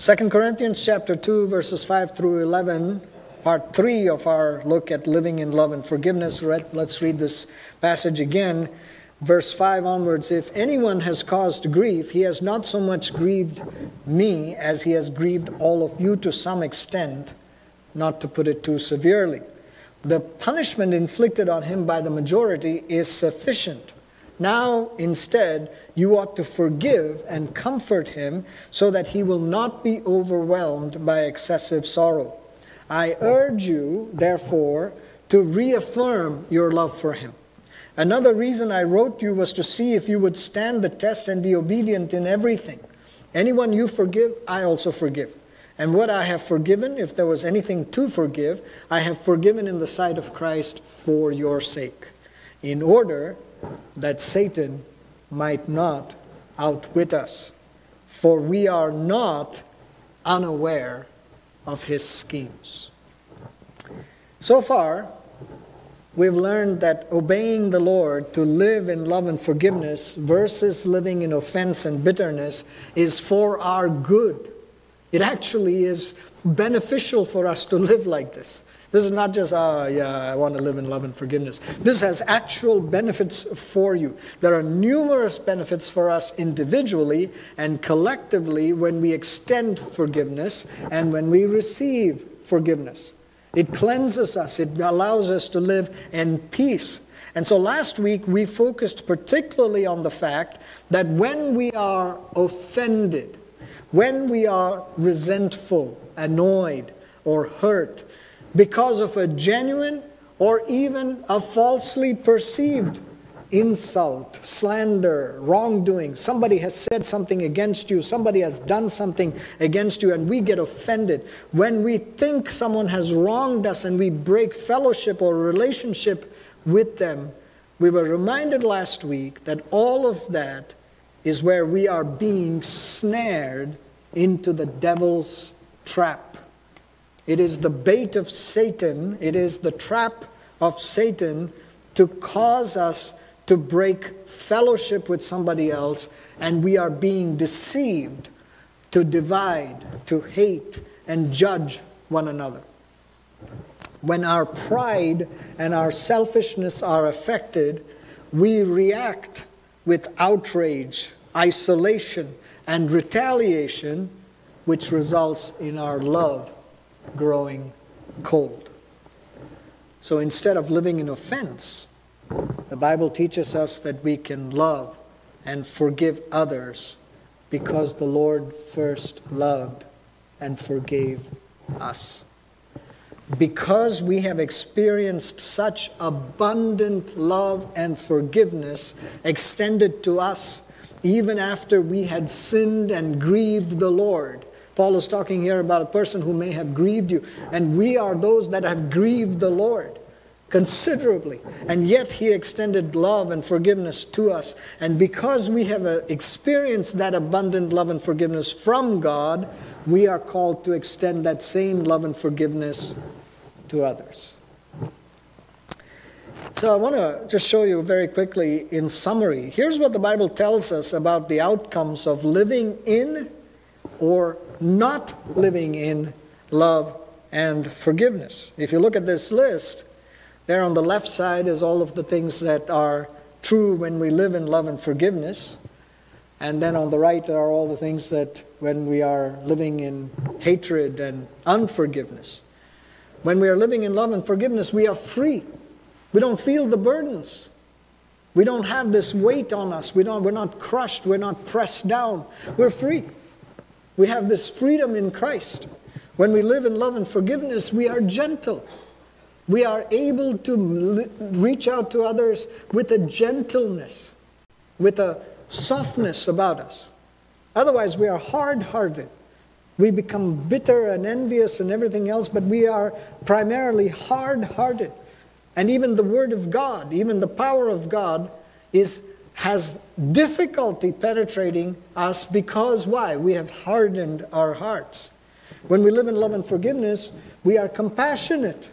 2 Corinthians chapter 2 verses 5 through 11 part 3 of our look at living in love and forgiveness. Let's read this passage again. Verse 5 onwards if anyone has caused grief he has not so much grieved me as he has grieved all of you to some extent not to put it too severely. The punishment inflicted on him by the majority is sufficient. Now, instead, you ought to forgive and comfort him so that he will not be overwhelmed by excessive sorrow. I urge you, therefore, to reaffirm your love for him. Another reason I wrote you was to see if you would stand the test and be obedient in everything. Anyone you forgive, I also forgive. And what I have forgiven, if there was anything to forgive, I have forgiven in the sight of Christ for your sake, in order that Satan might not outwit us. For we are not unaware of his schemes. So far, we've learned that obeying the Lord to live in love and forgiveness versus living in offense and bitterness is for our good it actually is beneficial for us to live like this. This is not just, ah, oh, yeah, I want to live in love and forgiveness. This has actual benefits for you. There are numerous benefits for us individually and collectively when we extend forgiveness and when we receive forgiveness. It cleanses us, it allows us to live in peace. And so last week we focused particularly on the fact that when we are offended, when we are resentful, annoyed, or hurt because of a genuine or even a falsely perceived insult, slander, wrongdoing. Somebody has said something against you, somebody has done something against you, and we get offended. When we think someone has wronged us and we break fellowship or relationship with them, we were reminded last week that all of that is where we are being snared into the devil's trap. It is the bait of Satan, it is the trap of Satan to cause us to break fellowship with somebody else, and we are being deceived to divide, to hate, and judge one another. When our pride and our selfishness are affected, we react with outrage, isolation, and retaliation, which results in our love growing cold. So instead of living in offense, the Bible teaches us that we can love and forgive others because the Lord first loved and forgave us. Because we have experienced such abundant love and forgiveness extended to us even after we had sinned and grieved the Lord. Paul is talking here about a person who may have grieved you, and we are those that have grieved the Lord considerably. And yet he extended love and forgiveness to us. And because we have uh, experienced that abundant love and forgiveness from God, we are called to extend that same love and forgiveness to others. So I want to just show you very quickly in summary. Here's what the Bible tells us about the outcomes of living in or not living in love and forgiveness. If you look at this list, there on the left side is all of the things that are true when we live in love and forgiveness. And then on the right are all the things that when we are living in hatred and unforgiveness. When we are living in love and forgiveness, we are free. We don't feel the burdens. We don't have this weight on us. We don't, we're not crushed. We're not pressed down. We're free. We have this freedom in Christ. When we live in love and forgiveness, we are gentle. We are able to reach out to others with a gentleness, with a softness about us. Otherwise, we are hard hearted. We become bitter and envious and everything else, but we are primarily hard hearted. And even the Word of God, even the power of God, is, has difficulty penetrating us because why? We have hardened our hearts. When we live in love and forgiveness, we are compassionate.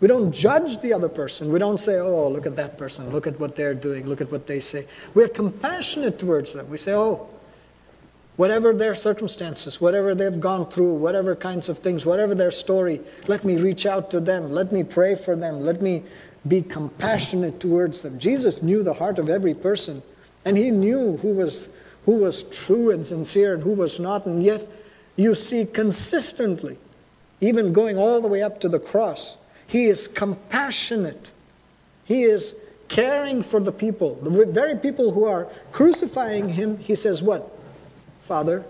We don't judge the other person. We don't say, oh, look at that person. Look at what they're doing. Look at what they say. We're compassionate towards them. We say, oh, Whatever their circumstances, whatever they've gone through, whatever kinds of things, whatever their story, let me reach out to them. Let me pray for them. Let me be compassionate towards them. Jesus knew the heart of every person, and he knew who was, who was true and sincere and who was not. And yet, you see consistently, even going all the way up to the cross, he is compassionate. He is caring for the people. The very people who are crucifying him, he says, What? Father,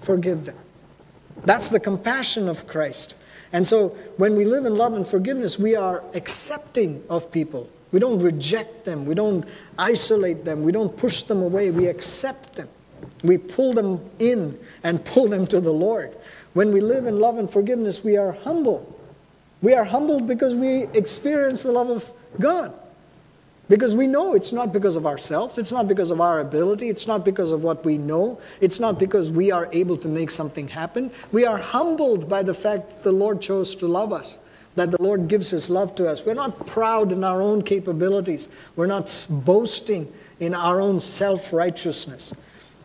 forgive them. That's the compassion of Christ. And so when we live in love and forgiveness, we are accepting of people. We don't reject them. We don't isolate them. We don't push them away. We accept them. We pull them in and pull them to the Lord. When we live in love and forgiveness, we are humble. We are humbled because we experience the love of God. Because we know it's not because of ourselves, it's not because of our ability, it's not because of what we know, it's not because we are able to make something happen. We are humbled by the fact that the Lord chose to love us, that the Lord gives His love to us. We're not proud in our own capabilities, we're not boasting in our own self righteousness.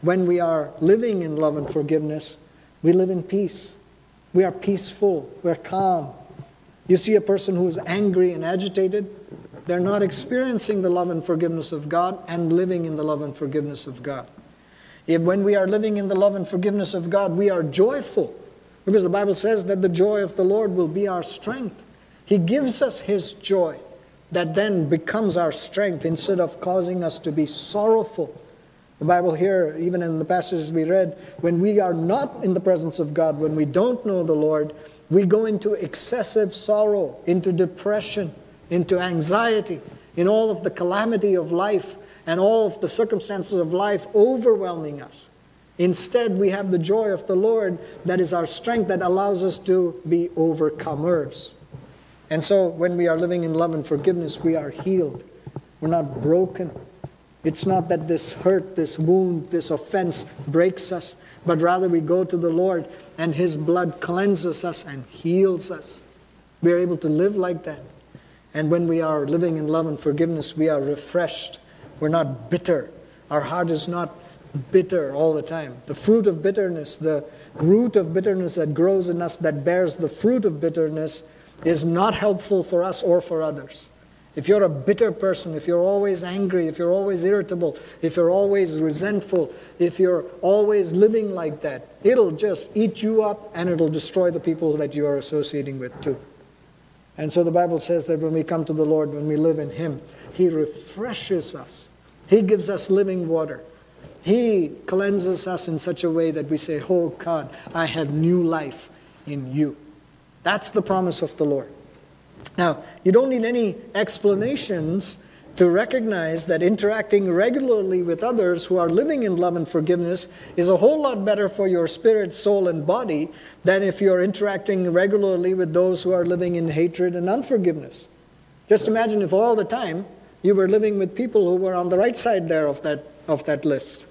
When we are living in love and forgiveness, we live in peace. We are peaceful, we're calm. You see a person who is angry and agitated, they're not experiencing the love and forgiveness of God and living in the love and forgiveness of God. If when we are living in the love and forgiveness of God, we are joyful, because the Bible says that the joy of the Lord will be our strength. He gives us His joy that then becomes our strength instead of causing us to be sorrowful. The Bible here, even in the passages we read, when we are not in the presence of God, when we don't know the Lord, we go into excessive sorrow, into depression into anxiety, in all of the calamity of life and all of the circumstances of life overwhelming us. Instead, we have the joy of the Lord that is our strength that allows us to be overcomers. And so, when we are living in love and forgiveness, we are healed. We're not broken. It's not that this hurt, this wound, this offense breaks us, but rather we go to the Lord and His blood cleanses us and heals us. We are able to live like that. And when we are living in love and forgiveness, we are refreshed. We're not bitter. Our heart is not bitter all the time. The fruit of bitterness, the root of bitterness that grows in us, that bears the fruit of bitterness, is not helpful for us or for others. If you're a bitter person, if you're always angry, if you're always irritable, if you're always resentful, if you're always living like that, it'll just eat you up and it'll destroy the people that you are associating with too. And so the Bible says that when we come to the Lord, when we live in Him, He refreshes us. He gives us living water. He cleanses us in such a way that we say, Oh God, I have new life in you. That's the promise of the Lord. Now, you don't need any explanations to recognize that interacting regularly with others who are living in love and forgiveness is a whole lot better for your spirit, soul, and body than if you're interacting regularly with those who are living in hatred and unforgiveness. Just imagine if all the time you were living with people who were on the right side there of that, of that list.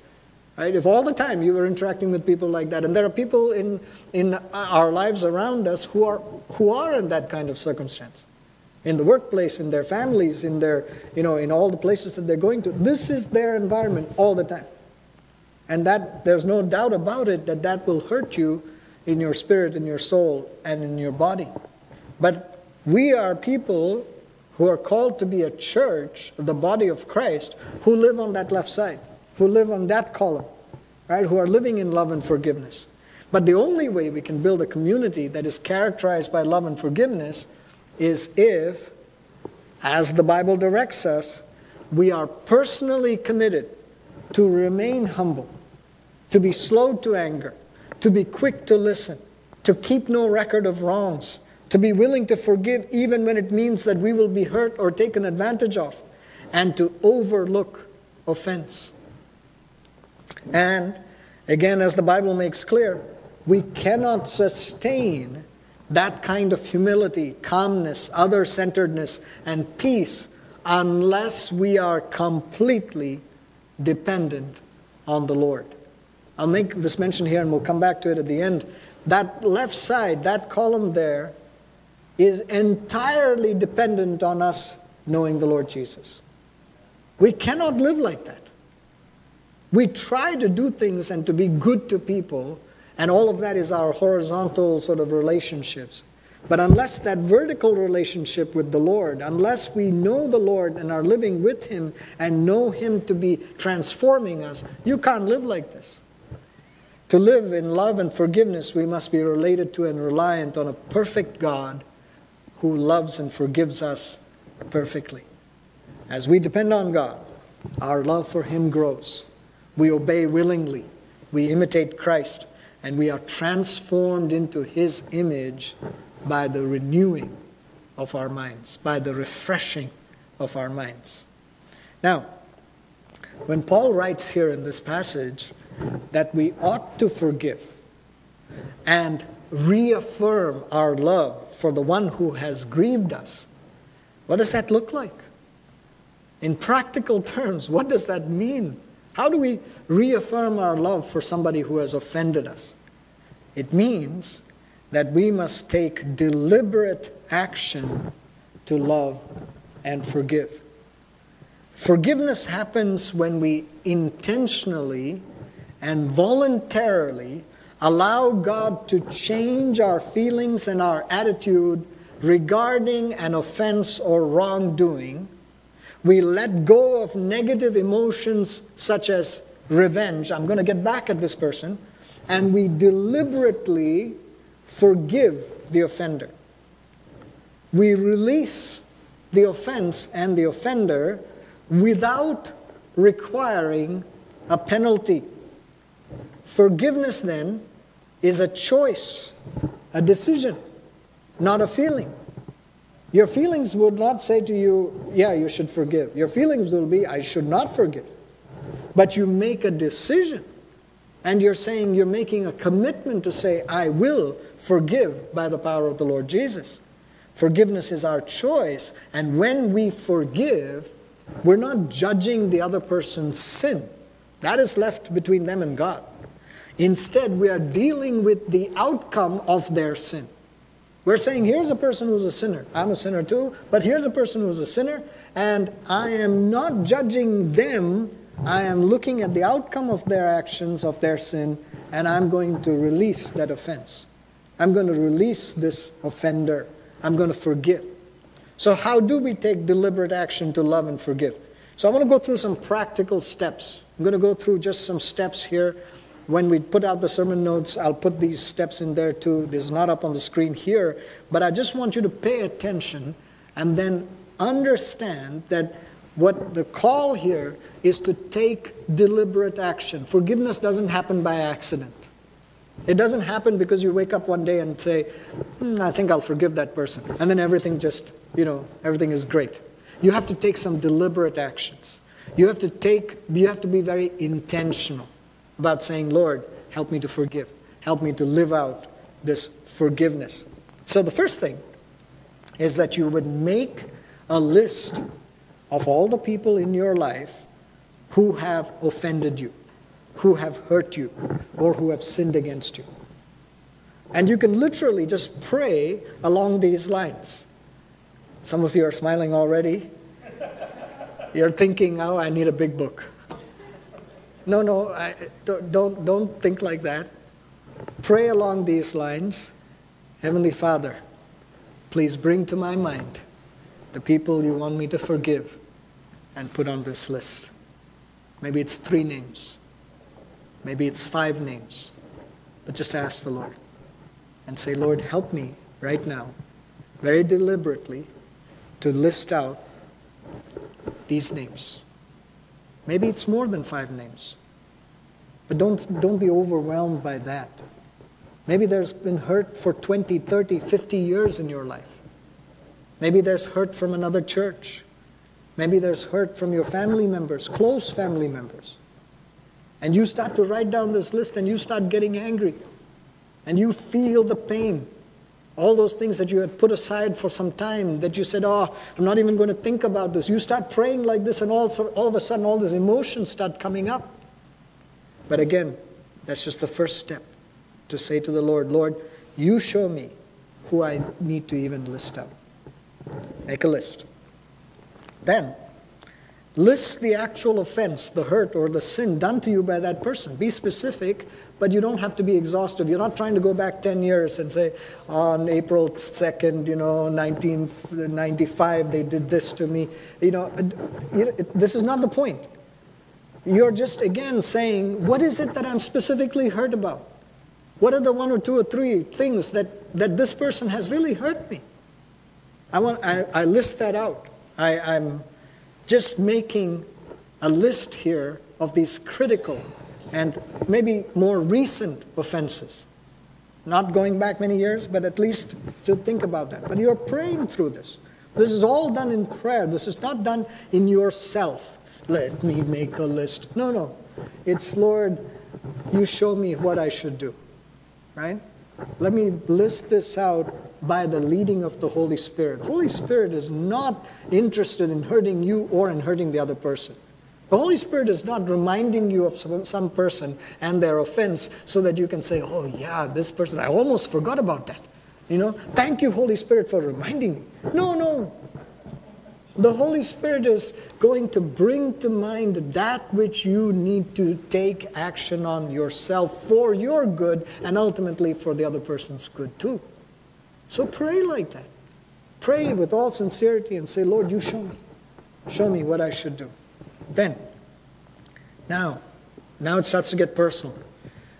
Right? If all the time you were interacting with people like that, and there are people in, in our lives around us who are, who are in that kind of circumstance in the workplace, in their families, in their, you know, in all the places that they're going to. This is their environment all the time. And that there's no doubt about it that that will hurt you in your spirit, in your soul, and in your body. But we are people who are called to be a church, the body of Christ, who live on that left side, who live on that column, right? Who are living in love and forgiveness. But the only way we can build a community that is characterized by love and forgiveness is if, as the Bible directs us, we are personally committed to remain humble, to be slow to anger, to be quick to listen, to keep no record of wrongs, to be willing to forgive even when it means that we will be hurt or taken advantage of, and to overlook offense. And again, as the Bible makes clear, we cannot sustain that kind of humility, calmness, other centeredness, and peace unless we are completely dependent on the Lord. I'll make this mention here and we'll come back to it at the end. That left side, that column there, is entirely dependent on us knowing the Lord Jesus. We cannot live like that. We try to do things and to be good to people, and all of that is our horizontal sort of relationships. But unless that vertical relationship with the Lord, unless we know the Lord and are living with Him and know Him to be transforming us, you can't live like this. To live in love and forgiveness, we must be related to and reliant on a perfect God who loves and forgives us perfectly. As we depend on God, our love for Him grows. We obey willingly, we imitate Christ, and we are transformed into His image by the renewing of our minds, by the refreshing of our minds. Now, when Paul writes here in this passage that we ought to forgive and reaffirm our love for the one who has grieved us, what does that look like? In practical terms, what does that mean? How do we reaffirm our love for somebody who has offended us? It means that we must take deliberate action to love and forgive. Forgiveness happens when we intentionally and voluntarily allow God to change our feelings and our attitude regarding an offense or wrongdoing. We let go of negative emotions such as revenge. I'm going to get back at this person. And we deliberately forgive the offender. We release the offense and the offender without requiring a penalty. Forgiveness, then, is a choice, a decision, not a feeling. Your feelings would not say to you, yeah, you should forgive. Your feelings will be, I should not forgive. But you make a decision and you're saying you're making a commitment to say, I will forgive by the power of the Lord Jesus. Forgiveness is our choice. And when we forgive, we're not judging the other person's sin. That is left between them and God. Instead, we are dealing with the outcome of their sin. We're saying, here's a person who's a sinner. I'm a sinner too, but here's a person who's a sinner, and I am not judging them I am looking at the outcome of their actions, of their sin, and I'm going to release that offense. I'm going to release this offender. I'm going to forgive. So, how do we take deliberate action to love and forgive? So, I want to go through some practical steps. I'm going to go through just some steps here. When we put out the sermon notes, I'll put these steps in there too. This is not up on the screen here, but I just want you to pay attention and then understand that what the call here is to take deliberate action. Forgiveness doesn't happen by accident. It doesn't happen because you wake up one day and say, hmm, I think I'll forgive that person. And then everything just, you know, everything is great. You have to take some deliberate actions. You have to take, you have to be very intentional about saying, Lord, help me to forgive. Help me to live out this forgiveness. So the first thing is that you would make a list of all the people in your life who have offended you, who have hurt you, or who have sinned against you. And you can literally just pray along these lines. Some of you are smiling already. You're thinking, oh, I need a big book. No, no, I, don't, don't think like that. Pray along these lines Heavenly Father, please bring to my mind the people you want me to forgive and put on this list. Maybe it's three names, maybe it's five names, but just ask the Lord and say, Lord, help me right now, very deliberately, to list out these names. Maybe it's more than five names. But don't, don't be overwhelmed by that. Maybe there's been hurt for 20, 30, 50 years in your life. Maybe there's hurt from another church. Maybe there's hurt from your family members, close family members. And you start to write down this list and you start getting angry. And you feel the pain. All those things that you had put aside for some time, that you said, Oh, I'm not even going to think about this. You start praying like this, and all, all of a sudden, all these emotions start coming up. But again, that's just the first step to say to the Lord, Lord, you show me who I need to even list out. Make a list. Then, List the actual offense, the hurt, or the sin done to you by that person. Be specific, but you don't have to be exhaustive. You're not trying to go back 10 years and say, on April 2nd, you know, 1995, they did this to me. You know, this is not the point. You're just, again, saying, what is it that I'm specifically hurt about? What are the one or two or three things that, that this person has really hurt me? I, want, I, I list that out. I, I'm just making a list here of these critical and maybe more recent offenses. Not going back many years, but at least to think about that. But you're praying through this. This is all done in prayer. This is not done in yourself. Let me make a list. No, no. It's, Lord, you show me what I should do. Right? Let me list this out by the leading of the Holy Spirit. Holy Spirit is not interested in hurting you or in hurting the other person. The Holy Spirit is not reminding you of some, some person and their offense so that you can say, oh, yeah, this person, I almost forgot about that. You know, thank you, Holy Spirit, for reminding me. No, no. The Holy Spirit is going to bring to mind that which you need to take action on yourself for your good and ultimately for the other person's good too. So pray like that. Pray with all sincerity and say, Lord, you show me. Show me what I should do. Then, now, now it starts to get personal.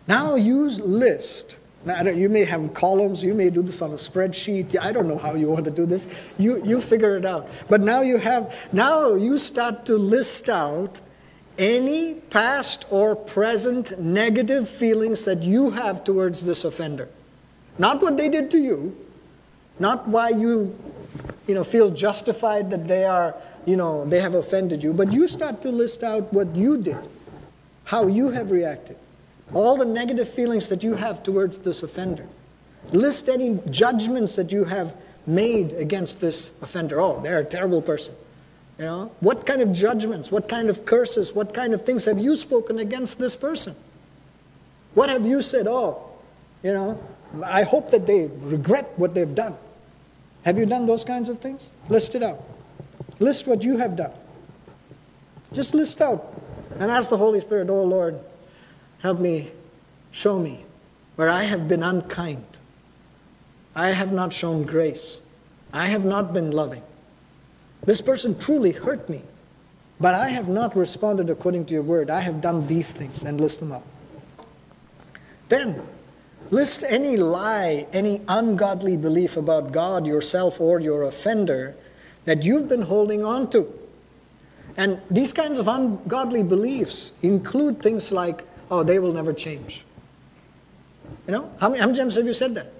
Now use list. Now, you may have columns, you may do this on a spreadsheet. I don't know how you want to do this. You, you figure it out. But now you have, now you start to list out any past or present negative feelings that you have towards this offender. Not what they did to you, not why you, you know, feel justified that they are, you know, they have offended you, but you start to list out what you did, how you have reacted, all the negative feelings that you have towards this offender. List any judgments that you have made against this offender. Oh, they're a terrible person. You know, what kind of judgments, what kind of curses, what kind of things have you spoken against this person? What have you said? Oh, you know, I hope that they regret what they've done. Have you done those kinds of things? List it out. List what you have done. Just list out and ask the Holy Spirit, oh Lord, help me, show me where I have been unkind. I have not shown grace. I have not been loving. This person truly hurt me, but I have not responded according to your word. I have done these things and list them up. Then List any lie, any ungodly belief about God, yourself, or your offender that you've been holding on to. And these kinds of ungodly beliefs include things like, oh, they will never change. You know, how many, how many times have you said that?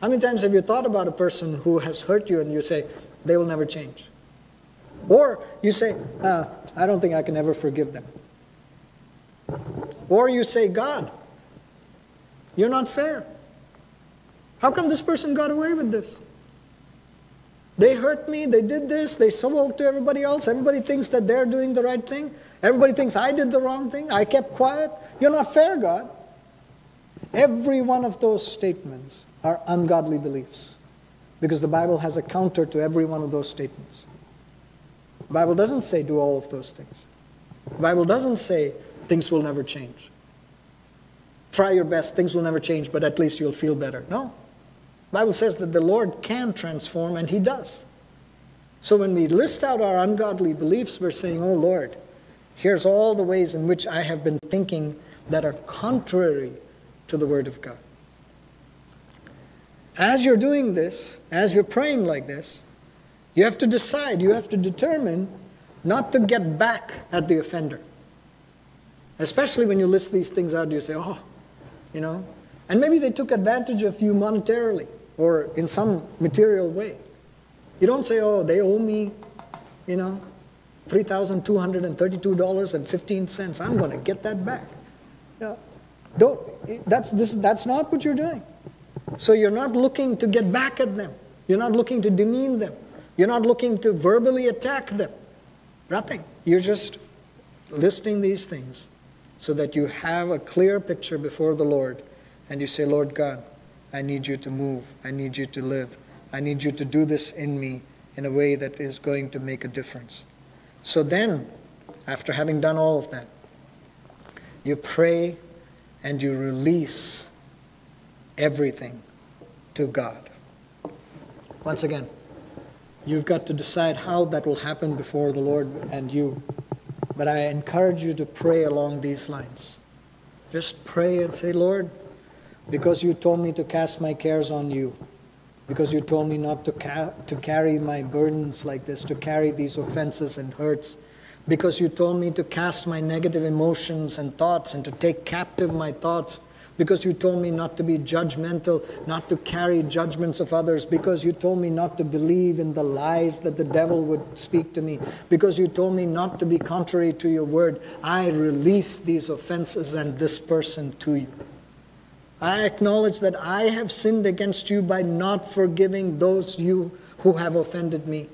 How many times have you thought about a person who has hurt you and you say, they will never change? Or you say, uh, I don't think I can ever forgive them. Or you say, God, you're not fair. How come this person got away with this? They hurt me, they did this, they spoke to everybody else. Everybody thinks that they're doing the right thing. Everybody thinks I did the wrong thing. I kept quiet. You're not fair, God. Every one of those statements are ungodly beliefs because the Bible has a counter to every one of those statements. The Bible doesn't say do all of those things. The Bible doesn't say things will never change try your best, things will never change, but at least you'll feel better. No. Bible says that the Lord can transform, and He does. So when we list out our ungodly beliefs, we're saying, Oh Lord, here's all the ways in which I have been thinking that are contrary to the Word of God. As you're doing this, as you're praying like this, you have to decide, you have to determine not to get back at the offender. Especially when you list these things out, you say, Oh, you know. And maybe they took advantage of you monetarily or in some material way. You don't say, oh, they owe me, you know, $3,232.15. I'm going to get that back. Know, don't, that's, this, that's not what you're doing. So you're not looking to get back at them. You're not looking to demean them. You're not looking to verbally attack them. Nothing. You're just listing these things so that you have a clear picture before the Lord and you say, Lord God, I need you to move. I need you to live. I need you to do this in me in a way that is going to make a difference. So then after having done all of that, you pray and you release everything to God. Once again, you've got to decide how that will happen before the Lord and you. But I encourage you to pray along these lines. Just pray and say, Lord, because you told me to cast my cares on you, because you told me not to, ca- to carry my burdens like this, to carry these offenses and hurts, because you told me to cast my negative emotions and thoughts and to take captive my thoughts because you told me not to be judgmental, not to carry judgments of others, because you told me not to believe in the lies that the devil would speak to me, because you told me not to be contrary to your word, I release these offenses and this person to you. I acknowledge that I have sinned against you by not forgiving those you who have offended me.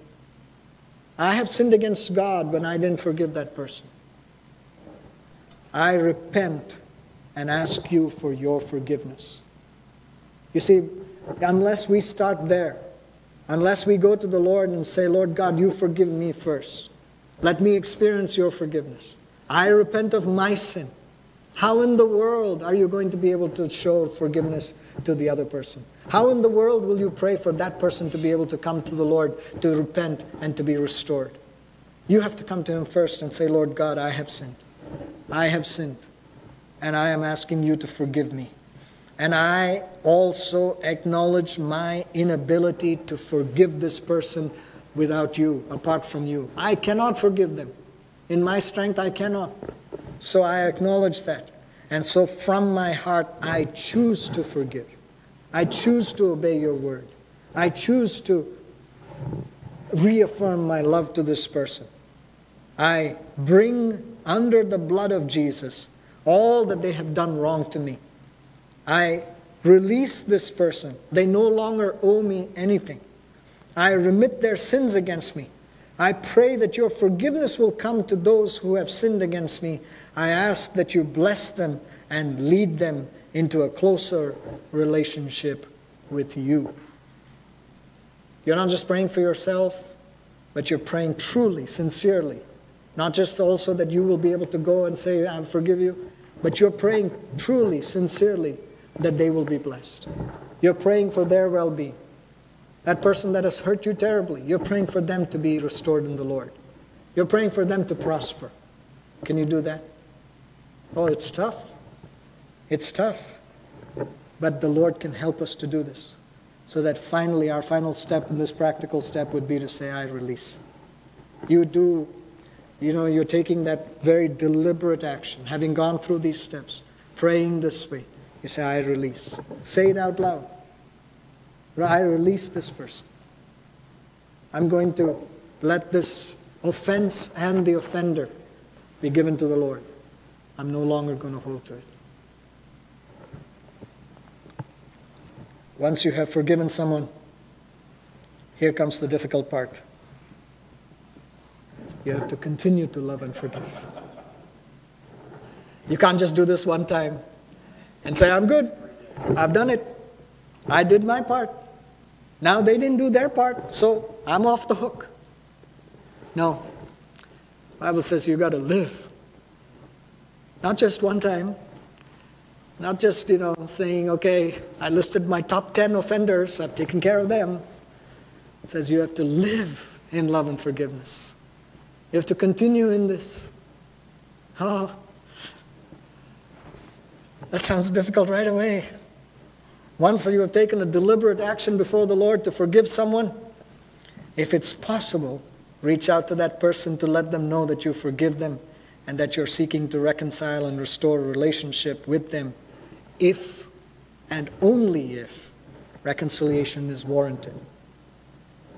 I have sinned against God when I didn't forgive that person. I repent and ask you for your forgiveness. You see, unless we start there, unless we go to the Lord and say, Lord God, you forgive me first, let me experience your forgiveness. I repent of my sin. How in the world are you going to be able to show forgiveness to the other person? How in the world will you pray for that person to be able to come to the Lord, to repent, and to be restored? You have to come to Him first and say, Lord God, I have sinned. I have sinned and I am asking you to forgive me. And I also acknowledge my inability to forgive this person without you, apart from you. I cannot forgive them. In my strength, I cannot. So I acknowledge that. And so from my heart, I choose to forgive. I choose to obey your word. I choose to reaffirm my love to this person. I bring under the blood of Jesus all that they have done wrong to me. I release this person. They no longer owe me anything. I remit their sins against me. I pray that your forgiveness will come to those who have sinned against me. I ask that you bless them and lead them into a closer relationship with you. You're not just praying for yourself, but you're praying truly, sincerely. Not just also that you will be able to go and say, I forgive you, but you're praying truly, sincerely that they will be blessed. You're praying for their well being. That person that has hurt you terribly, you're praying for them to be restored in the Lord. You're praying for them to prosper. Can you do that? Oh, it's tough. It's tough. But the Lord can help us to do this. So that finally, our final step in this practical step would be to say, I release. You do you know, you're taking that very deliberate action, having gone through these steps, praying this way. You say, I release. Say it out loud. I release this person. I'm going to let this offense and the offender be given to the Lord. I'm no longer going to hold to it. Once you have forgiven someone, here comes the difficult part. You have to continue to love and forgive. You can't just do this one time and say, I'm good. I've done it. I did my part. Now they didn't do their part, so I'm off the hook. No. Bible says you got to live. Not just one time. Not just, you know, saying, okay, I listed my top 10 offenders, I've taken care of them. It says you have to live in love and forgiveness. You have to continue in this. Oh, that sounds difficult right away. Once you have taken a deliberate action before the Lord to forgive someone, if it's possible, reach out to that person to let them know that you forgive them and that you're seeking to reconcile and restore a relationship with them if and only if reconciliation is warranted.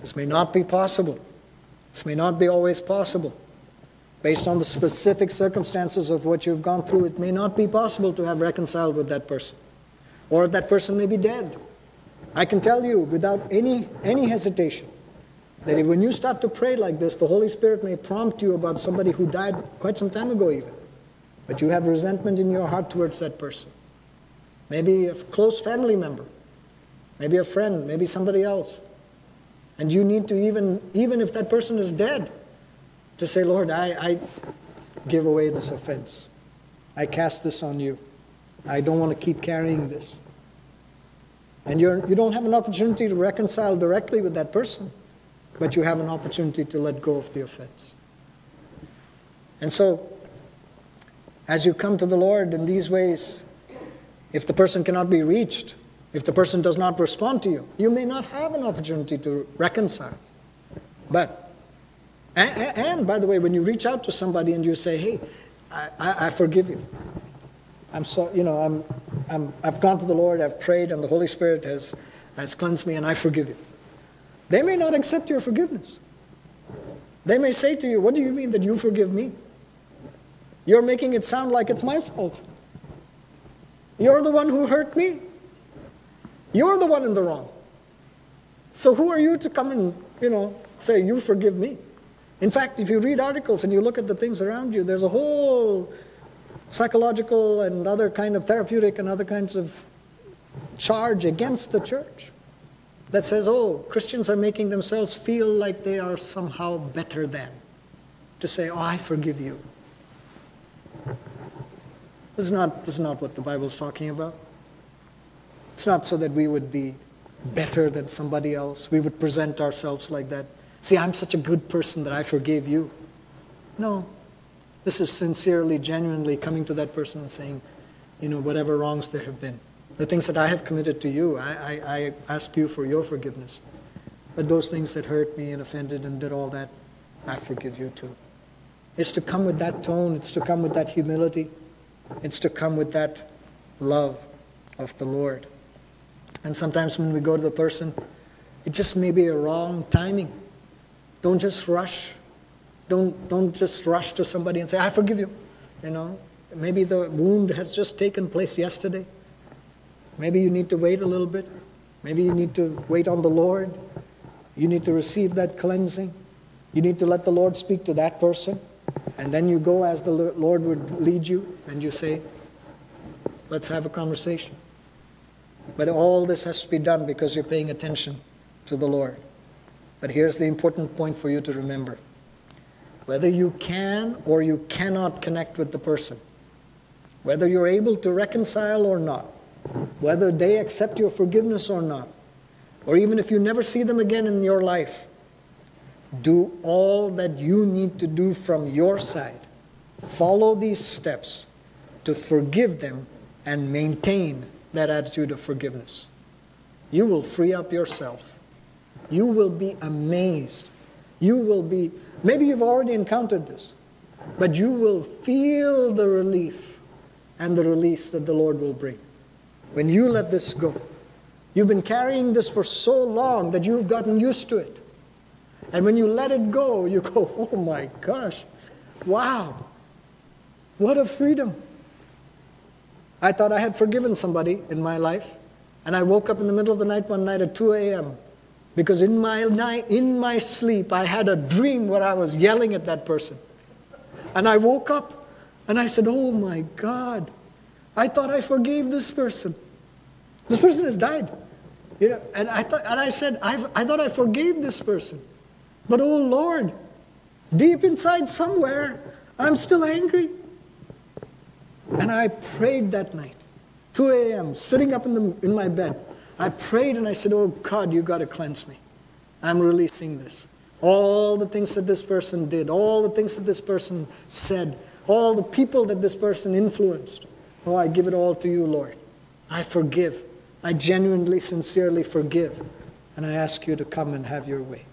This may not be possible. This may not be always possible. Based on the specific circumstances of what you've gone through, it may not be possible to have reconciled with that person. Or that person may be dead. I can tell you without any, any hesitation that when you start to pray like this, the Holy Spirit may prompt you about somebody who died quite some time ago, even. But you have resentment in your heart towards that person. Maybe a close family member, maybe a friend, maybe somebody else. And you need to even, even if that person is dead, to say, Lord, I, I, give away this offense. I cast this on you. I don't want to keep carrying this. And you're, you don't have an opportunity to reconcile directly with that person, but you have an opportunity to let go of the offense. And so, as you come to the Lord in these ways, if the person cannot be reached, if the person does not respond to you, you may not have an opportunity to reconcile. But, and, and by the way, when you reach out to somebody and you say, hey, I, I, I forgive you. I'm so, you know, I'm, I'm, I've gone to the Lord, I've prayed, and the Holy Spirit has, has cleansed me, and I forgive you. They may not accept your forgiveness. They may say to you, What do you mean that you forgive me? You're making it sound like it's my fault. You're the one who hurt me. You're the one in the wrong. So who are you to come and, you know, say, You forgive me? In fact, if you read articles and you look at the things around you, there's a whole psychological and other kind of therapeutic and other kinds of charge against the church that says, oh, Christians are making themselves feel like they are somehow better than. To say, oh, I forgive you. This is not, this is not what the Bible is talking about. It's not so that we would be better than somebody else. We would present ourselves like that. See, I'm such a good person that I forgave you. No. This is sincerely, genuinely coming to that person and saying, you know, whatever wrongs there have been, the things that I have committed to you, I, I, I ask you for your forgiveness. But those things that hurt me and offended and did all that, I forgive you too. It's to come with that tone, it's to come with that humility, it's to come with that love of the Lord. And sometimes when we go to the person, it just may be a wrong timing. Don't just rush. Don't, don't just rush to somebody and say, I forgive you. You know, maybe the wound has just taken place yesterday. Maybe you need to wait a little bit. Maybe you need to wait on the Lord. You need to receive that cleansing. You need to let the Lord speak to that person. And then you go as the Lord would lead you and you say, Let's have a conversation. But all this has to be done because you're paying attention to the Lord. But here's the important point for you to remember whether you can or you cannot connect with the person, whether you're able to reconcile or not, whether they accept your forgiveness or not, or even if you never see them again in your life, do all that you need to do from your side. Follow these steps to forgive them and maintain that attitude of forgiveness. You will free up yourself you will be amazed. You will be, maybe you've already encountered this, but you will feel the relief and the release that the Lord will bring when you let this go. You've been carrying this for so long that you've gotten used to it. And when you let it go, you go, oh my gosh, wow, what a freedom. I thought I had forgiven somebody in my life, and I woke up in the middle of the night one night at 2 a.m. Because in my, night, in my sleep, I had a dream where I was yelling at that person. And I woke up and I said, Oh my God, I thought I forgave this person. This person has died. You know, and I, thought, and I said, i I thought I forgave this person. But oh Lord, deep inside somewhere, I'm still angry. And I prayed that night, 2 a.m., sitting up in, the, in my bed. I prayed and I said, Oh God, you got to cleanse me. I'm releasing this. All the things that this person did, all the things that this person said, all the people that this person influenced. Oh, I give it all to you, Lord. I forgive. I genuinely, sincerely forgive. And I ask you to come and have your way.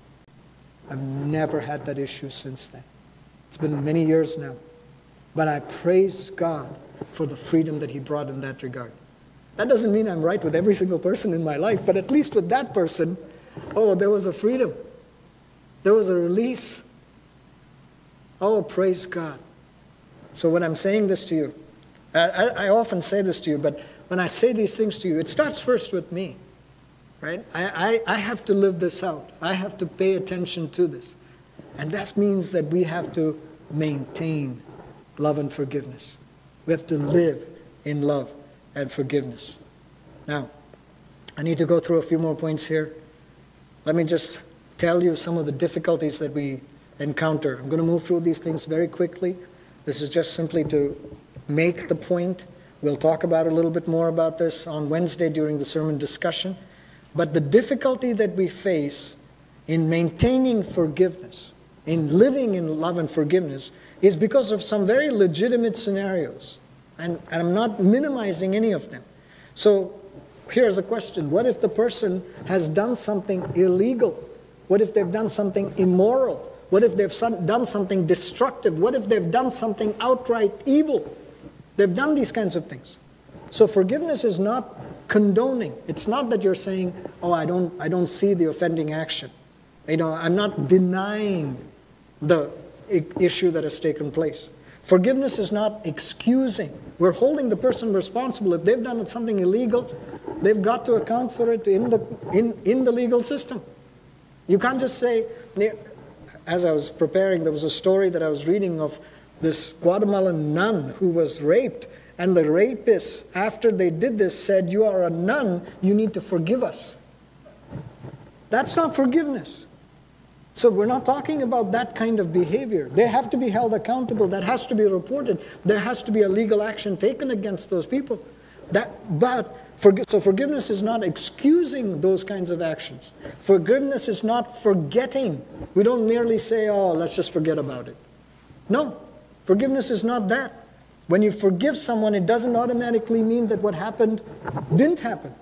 I've never had that issue since then. It's been many years now. But I praise God for the freedom that He brought in that regard. That doesn't mean I'm right with every single person in my life, but at least with that person, oh, there was a freedom. There was a release. Oh, praise God. So when I'm saying this to you, I, I, often say this to you, but when I say these things to you, it starts first with me, right? I, I, I have to live this out. I have to pay attention to this. And that means that we have to maintain love and forgiveness. We have to live in love and forgiveness. Now, I need to go through a few more points here. Let me just tell you some of the difficulties that we encounter. I'm going to move through these things very quickly, This is just simply to make the point. We'll talk about a little bit more about this on Wednesday during the sermon discussion. But the difficulty that we face in maintaining forgiveness, in living in love and forgiveness, is because of some very legitimate scenarios. And, and I'm not minimizing any of them. So here's a question What if the person has done something illegal? What if they've done something immoral? What if they've done something destructive? What if they've done something outright evil? They've done these kinds of things. So forgiveness is not condoning. It's not that you're saying, "Oh, I don't I don't see the offending action." You know, I'm not denying the issue that has taken place. Forgiveness is not excusing. We're holding the person responsible. If they've done something illegal, they've got to account for it in the, in, in the legal system. You can't just say, as I was preparing, there was a story that I was reading of this Guatemalan nun who was raped. And the rapist, after they did this, said, You are a nun, you need to forgive us. That's not forgiveness. So we're not talking about that kind of behavior. They have to be held accountable. That has to be reported. There has to be a legal action taken against those people. That, but so forgiveness is not excusing those kinds of actions. Forgiveness is not forgetting. We don't merely say, "Oh, let's just forget about it." No, forgiveness is not that. When you forgive someone, it doesn't automatically mean that what happened didn't happen.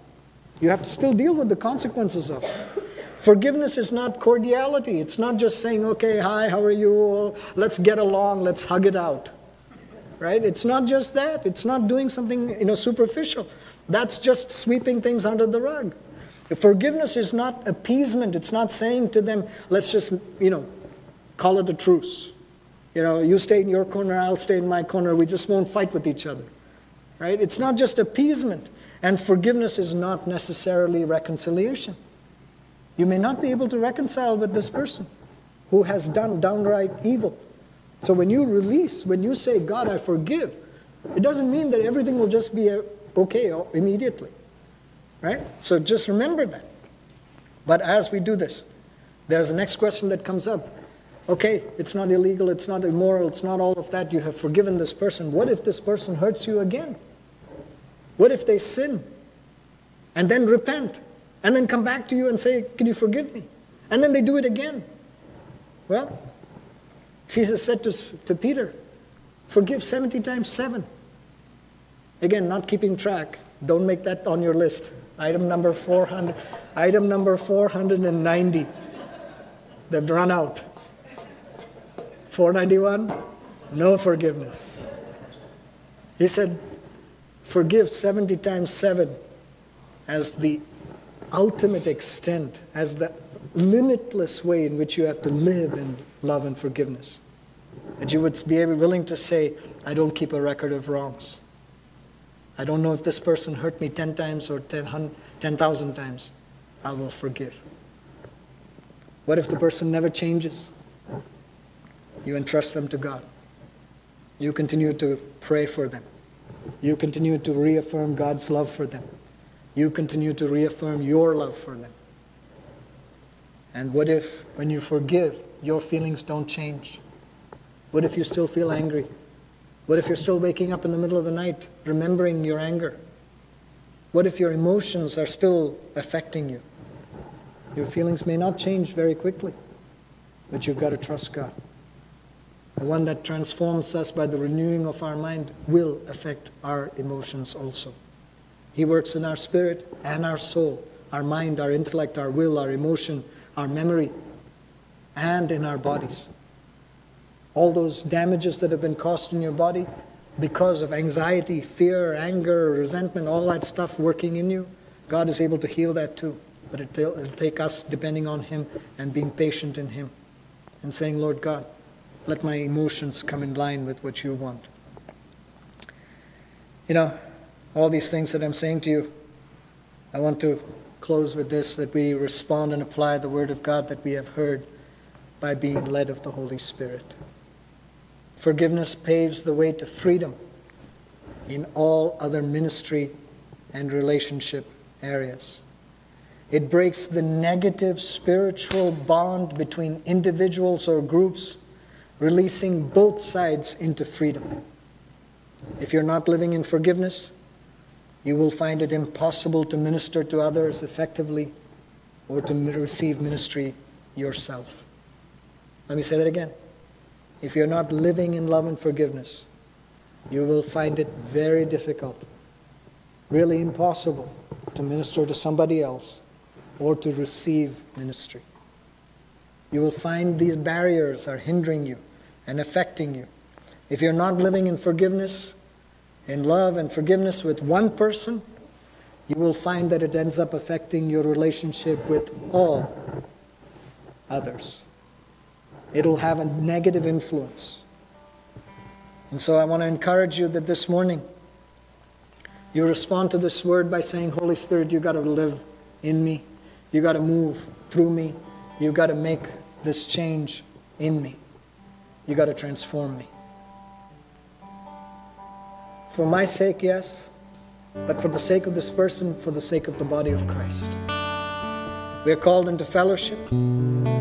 You have to still deal with the consequences of it. Forgiveness is not cordiality. It's not just saying, okay, hi, how are you? Let's get along, let's hug it out. Right? It's not just that. It's not doing something you know, superficial. That's just sweeping things under the rug. Forgiveness is not appeasement. It's not saying to them, let's just, you know, call it a truce. You know, you stay in your corner, I'll stay in my corner. We just won't fight with each other. Right? It's not just appeasement. And forgiveness is not necessarily reconciliation. You may not be able to reconcile with this person who has done downright evil. So when you release, when you say, God, I forgive, it doesn't mean that everything will just be uh, okay immediately. Right? So just remember that. But as we do this, there's the next question that comes up. Okay, it's not illegal, it's not immoral, it's not all of that. You have forgiven this person. What if this person hurts you again? What if they sin and then repent? And then come back to you and say, Can you forgive me? And then they do it again. Well, Jesus said to, to Peter, Forgive 70 times 7. Again, not keeping track. Don't make that on your list. Item number 400. Item number 490. They've run out. 491, no forgiveness. He said, Forgive 70 times 7 as the ultimate extent, as the limitless way in which you have to live in love and forgiveness. That you would be willing to say, I don't keep a record of wrongs. I don't know if this person hurt me 10 times or 10,000 10, times. I will forgive. What if the person never changes? You entrust them to God. You continue to pray for them. You continue to reaffirm God's love for them you continue to reaffirm your love for them? And what if, when you forgive, your feelings don't change? What if you still feel angry? What if you're still waking up in the middle of the night remembering your anger? What if your emotions are still affecting you? Your feelings may not change very quickly, but you've got to trust God. The one that transforms us by the renewing of our mind will affect our emotions also. He works in our spirit and our soul, our mind, our intellect, our will, our emotion, our memory, and in our bodies. All those damages that have been caused in your body because of anxiety, fear, anger, resentment, all that stuff working in you, God is able to heal that too. But it'll take us depending on Him and being patient in Him and saying, Lord God, let my emotions come in line with what you want. You know, all these things that I'm saying to you, I want to close with this that we respond and apply the Word of God that we have heard by being led of the Holy Spirit. Forgiveness paves the way to freedom in all other ministry and relationship areas. It breaks the negative spiritual bond between individuals or groups releasing both sides into freedom. If you're not living in forgiveness, you will find it impossible to minister to others effectively or to receive ministry yourself. Let me say that again. If you're not living in love and forgiveness, you will find it very difficult, really impossible, to minister to somebody else or to receive ministry. You will find these barriers are hindering you and affecting you. If you're not living in forgiveness, in love and forgiveness with one person, you will find that it ends up affecting your relationship with all others. It'll have a negative influence. And so I want to encourage you that this morning you respond to this word by saying, Holy Spirit, you got to live in me. You got to move through me. You got to make this change in me. You got to transform me. For my sake, yes, but for the sake of this person, for the sake of the body of Christ. We are called into fellowship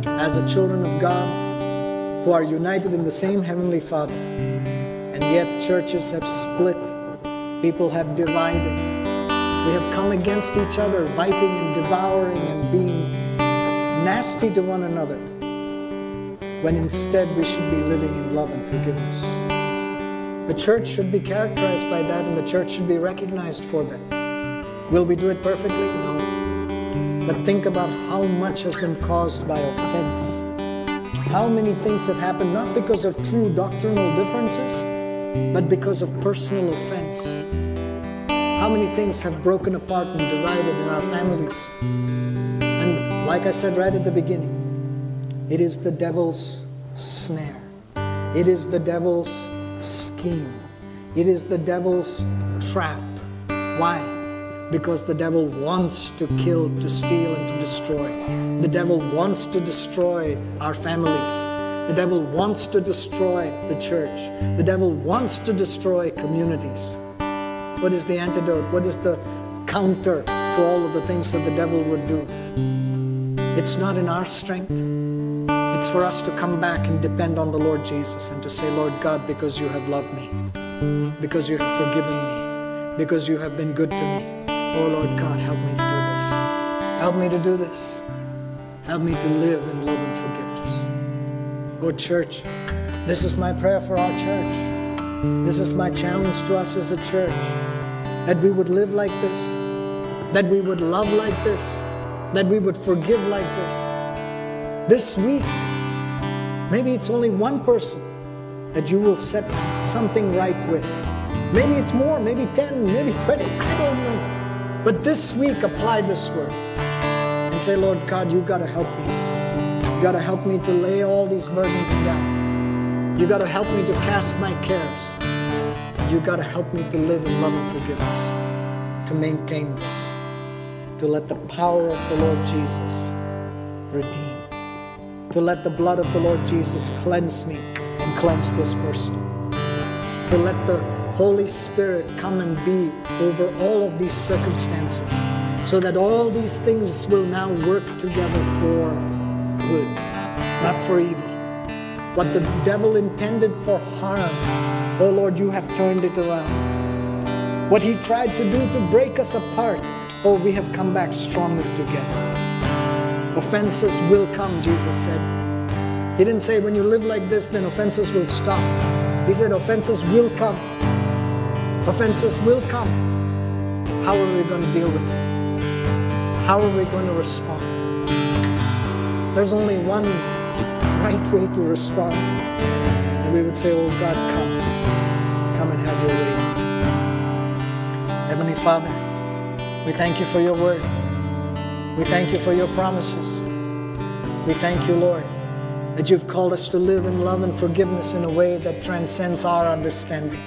as the children of God who are united in the same Heavenly Father. And yet, churches have split, people have divided. We have come against each other, biting and devouring and being nasty to one another, when instead we should be living in love and forgiveness. The church should be characterized by that, and the church should be recognized for that. Will we do it perfectly? No. But think about how much has been caused by offense. How many things have happened not because of true doctrinal differences, but because of personal offense. How many things have broken apart and divided in our families? And like I said right at the beginning, it is the devil's snare. It is the devil's scheme. It is the devil's trap. Why? Because the devil wants to kill, to steal, and to destroy. The devil wants to destroy our families. The devil wants to destroy the church. The devil wants to destroy communities. What is the antidote? What is the counter to all of the things that the devil would do? It's not in our strength. It's for us to come back and depend on the Lord Jesus and to say, Lord God, because you have loved me, because you have forgiven me, because you have been good to me. Oh Lord God, help me to do this. Help me to do this. Help me to live in love and forgiveness. Oh, church, this is my prayer for our church. This is my challenge to us as a church that we would live like this, that we would love like this, that we would forgive like this. This week, maybe it's only one person that you will set something right with. Maybe it's more, maybe 10, maybe 20, I don't know. But this week, apply this word and say, Lord God, you got to help me. You got to help me to lay all these burdens down. You got to help me to cast my cares. You got to help me to live in love and forgiveness, to maintain this, to let the power of the Lord Jesus redeem to let the blood of the Lord Jesus cleanse me and cleanse this person. To let the Holy Spirit come and be over all of these circumstances so that all these things will now work together for good, not for evil. What the devil intended for harm, oh Lord, you have turned it around. What he tried to do to break us apart, oh, we have come back stronger together. Offenses will come, Jesus said. He didn't say when you live like this, then offenses will stop. He said offenses will come. Offenses will come. How are we going to deal with it? How are we going to respond? There's only one right way to respond. And we would say, Oh God, come. Come and have your way. Heavenly Father, we thank you for your word. We thank you for your promises. We thank you, Lord, that you've called us to live in love and forgiveness in a way that transcends our understanding.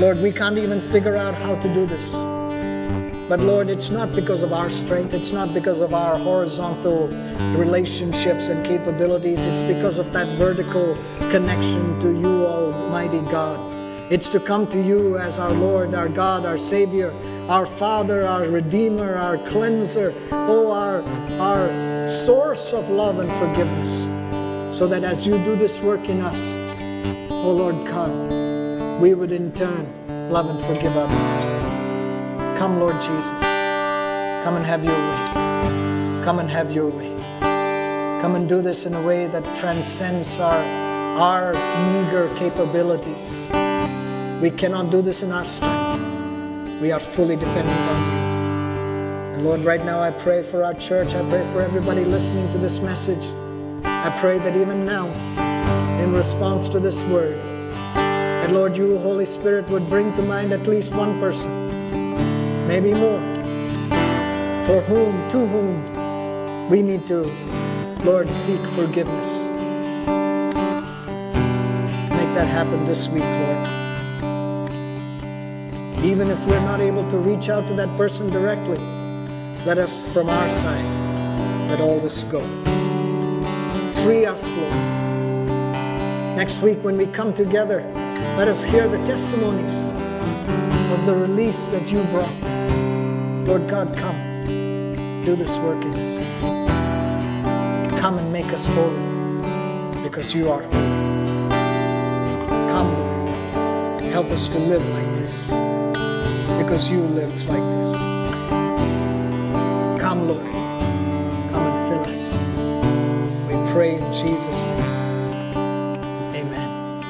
Lord, we can't even figure out how to do this. But Lord, it's not because of our strength, it's not because of our horizontal relationships and capabilities, it's because of that vertical connection to you, Almighty God. It's to come to you as our Lord, our God, our Savior, our Father, our Redeemer, our Cleanser, oh, our, our source of love and forgiveness. so that as you do this work in us, oh Lord God, we would in turn love and forgive others. Come, Lord Jesus. Come and have your way. Come and have your way. Come and do this in a way that transcends our, our meager capabilities. We cannot do this in our strength. We are fully dependent on you. And Lord, right now I pray for our church. I pray for everybody listening to this message. I pray that even now, in response to this word, that Lord, you, Holy Spirit, would bring to mind at least one person, maybe more, for whom, to whom we need to, Lord, seek forgiveness. Make that happen this week, Lord. Even if we're not able to reach out to that person directly, let us from our side let all this go. Free us, Lord. Next week, when we come together, let us hear the testimonies of the release that you brought. Lord God, come. Do this work in us. Come and make us holy because you are holy. Come, Lord. Help us to live like this because you lived like this. Come, Lord. Come and fill us. We pray in Jesus' name.